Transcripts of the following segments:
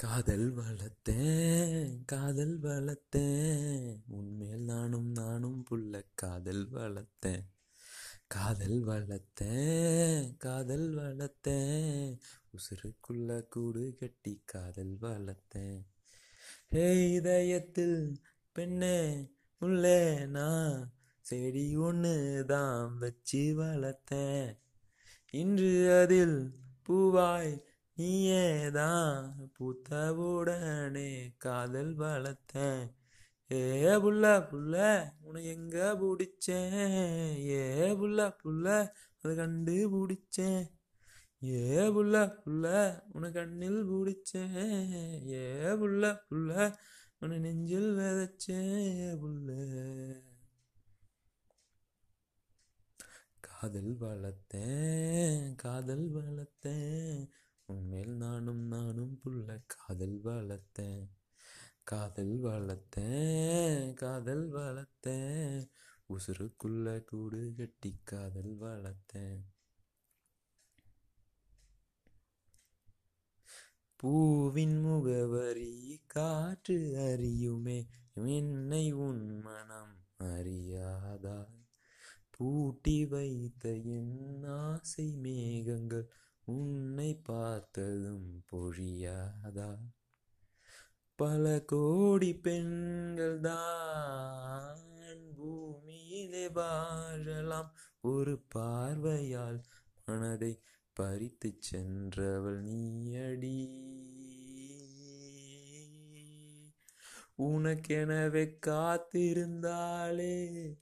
காதல் வளர்த்தேன் காதல் வளர்த்தேன். உன்மேல் நானும் நானும் புள்ள காதல் வளர்த்தேன். காதல் வளர்த்தேன் காதல் வளர்த்தேன். உசுருக்குள்ள கூடு கட்டி காதல் வளர்த்தேன். ஹே இதயத்தில் பெண்ணே உள்ளே நான் செடி ஒன்று தான் வச்சு வளர்த்தேன். இன்று அதில் பூவாய் நீயேதான் பூத்தவுடனே காதல் வளர்த்தேன். ஏ புள்ள புள்ள உன எங்க பிடிச்சேன்? ஏ புள்ள புள்ள அதை கண்டு பிடிச்சேன். ஏ புள்ள புள்ள உன்னை கண்ணில் பிடிச்சேன். ஏ புள்ள புள்ள உன்னை நெஞ்சில் விதைச்சேன். ஏ புள்ள. காதல் வளர்த்தேன் காதல் வளர்த்தேன். உன்மேல் நானும் நானும் புள்ள காதல் வளர்த்தேன். காதல் வளர்த்தேன் காதல் வளர்த்தேன். உசுருக்குள்ள கூடு கட்டி காதல் வளர்த்தேன். பூவின் முகவரி காற்று அறியுமே என்னை உன் மனம் அறியாதா பூட்டி வைத்த என் ஆசை மேகங்கள் உன்னை பார்த்ததும் பொழியாதா பல கோடி பெண்கள் தான் பூமியிலே வாழலாம். ஒரு பார்வையால் மனதை பறித்து சென்றவள் நீயடி. உனக்கெனவே காத்திருந்தாளே.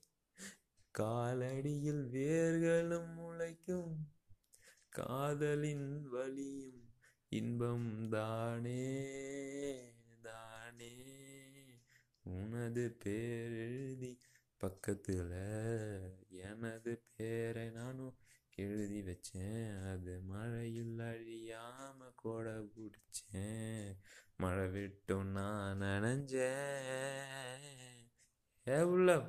காலடியில் வேர்களும் முளைக்கும். காதலின் வலியும் இன்பம் தானே தானே. உனது பேர் எழுதி பக்கத்தில் எனது பேரை நானும் எழுதி வச்சேன். அது மழையில் அழியாம கூட பிடிச்சேன் மழை விட்டும் நான் நனைஞ்சேன். ஏ புள்ள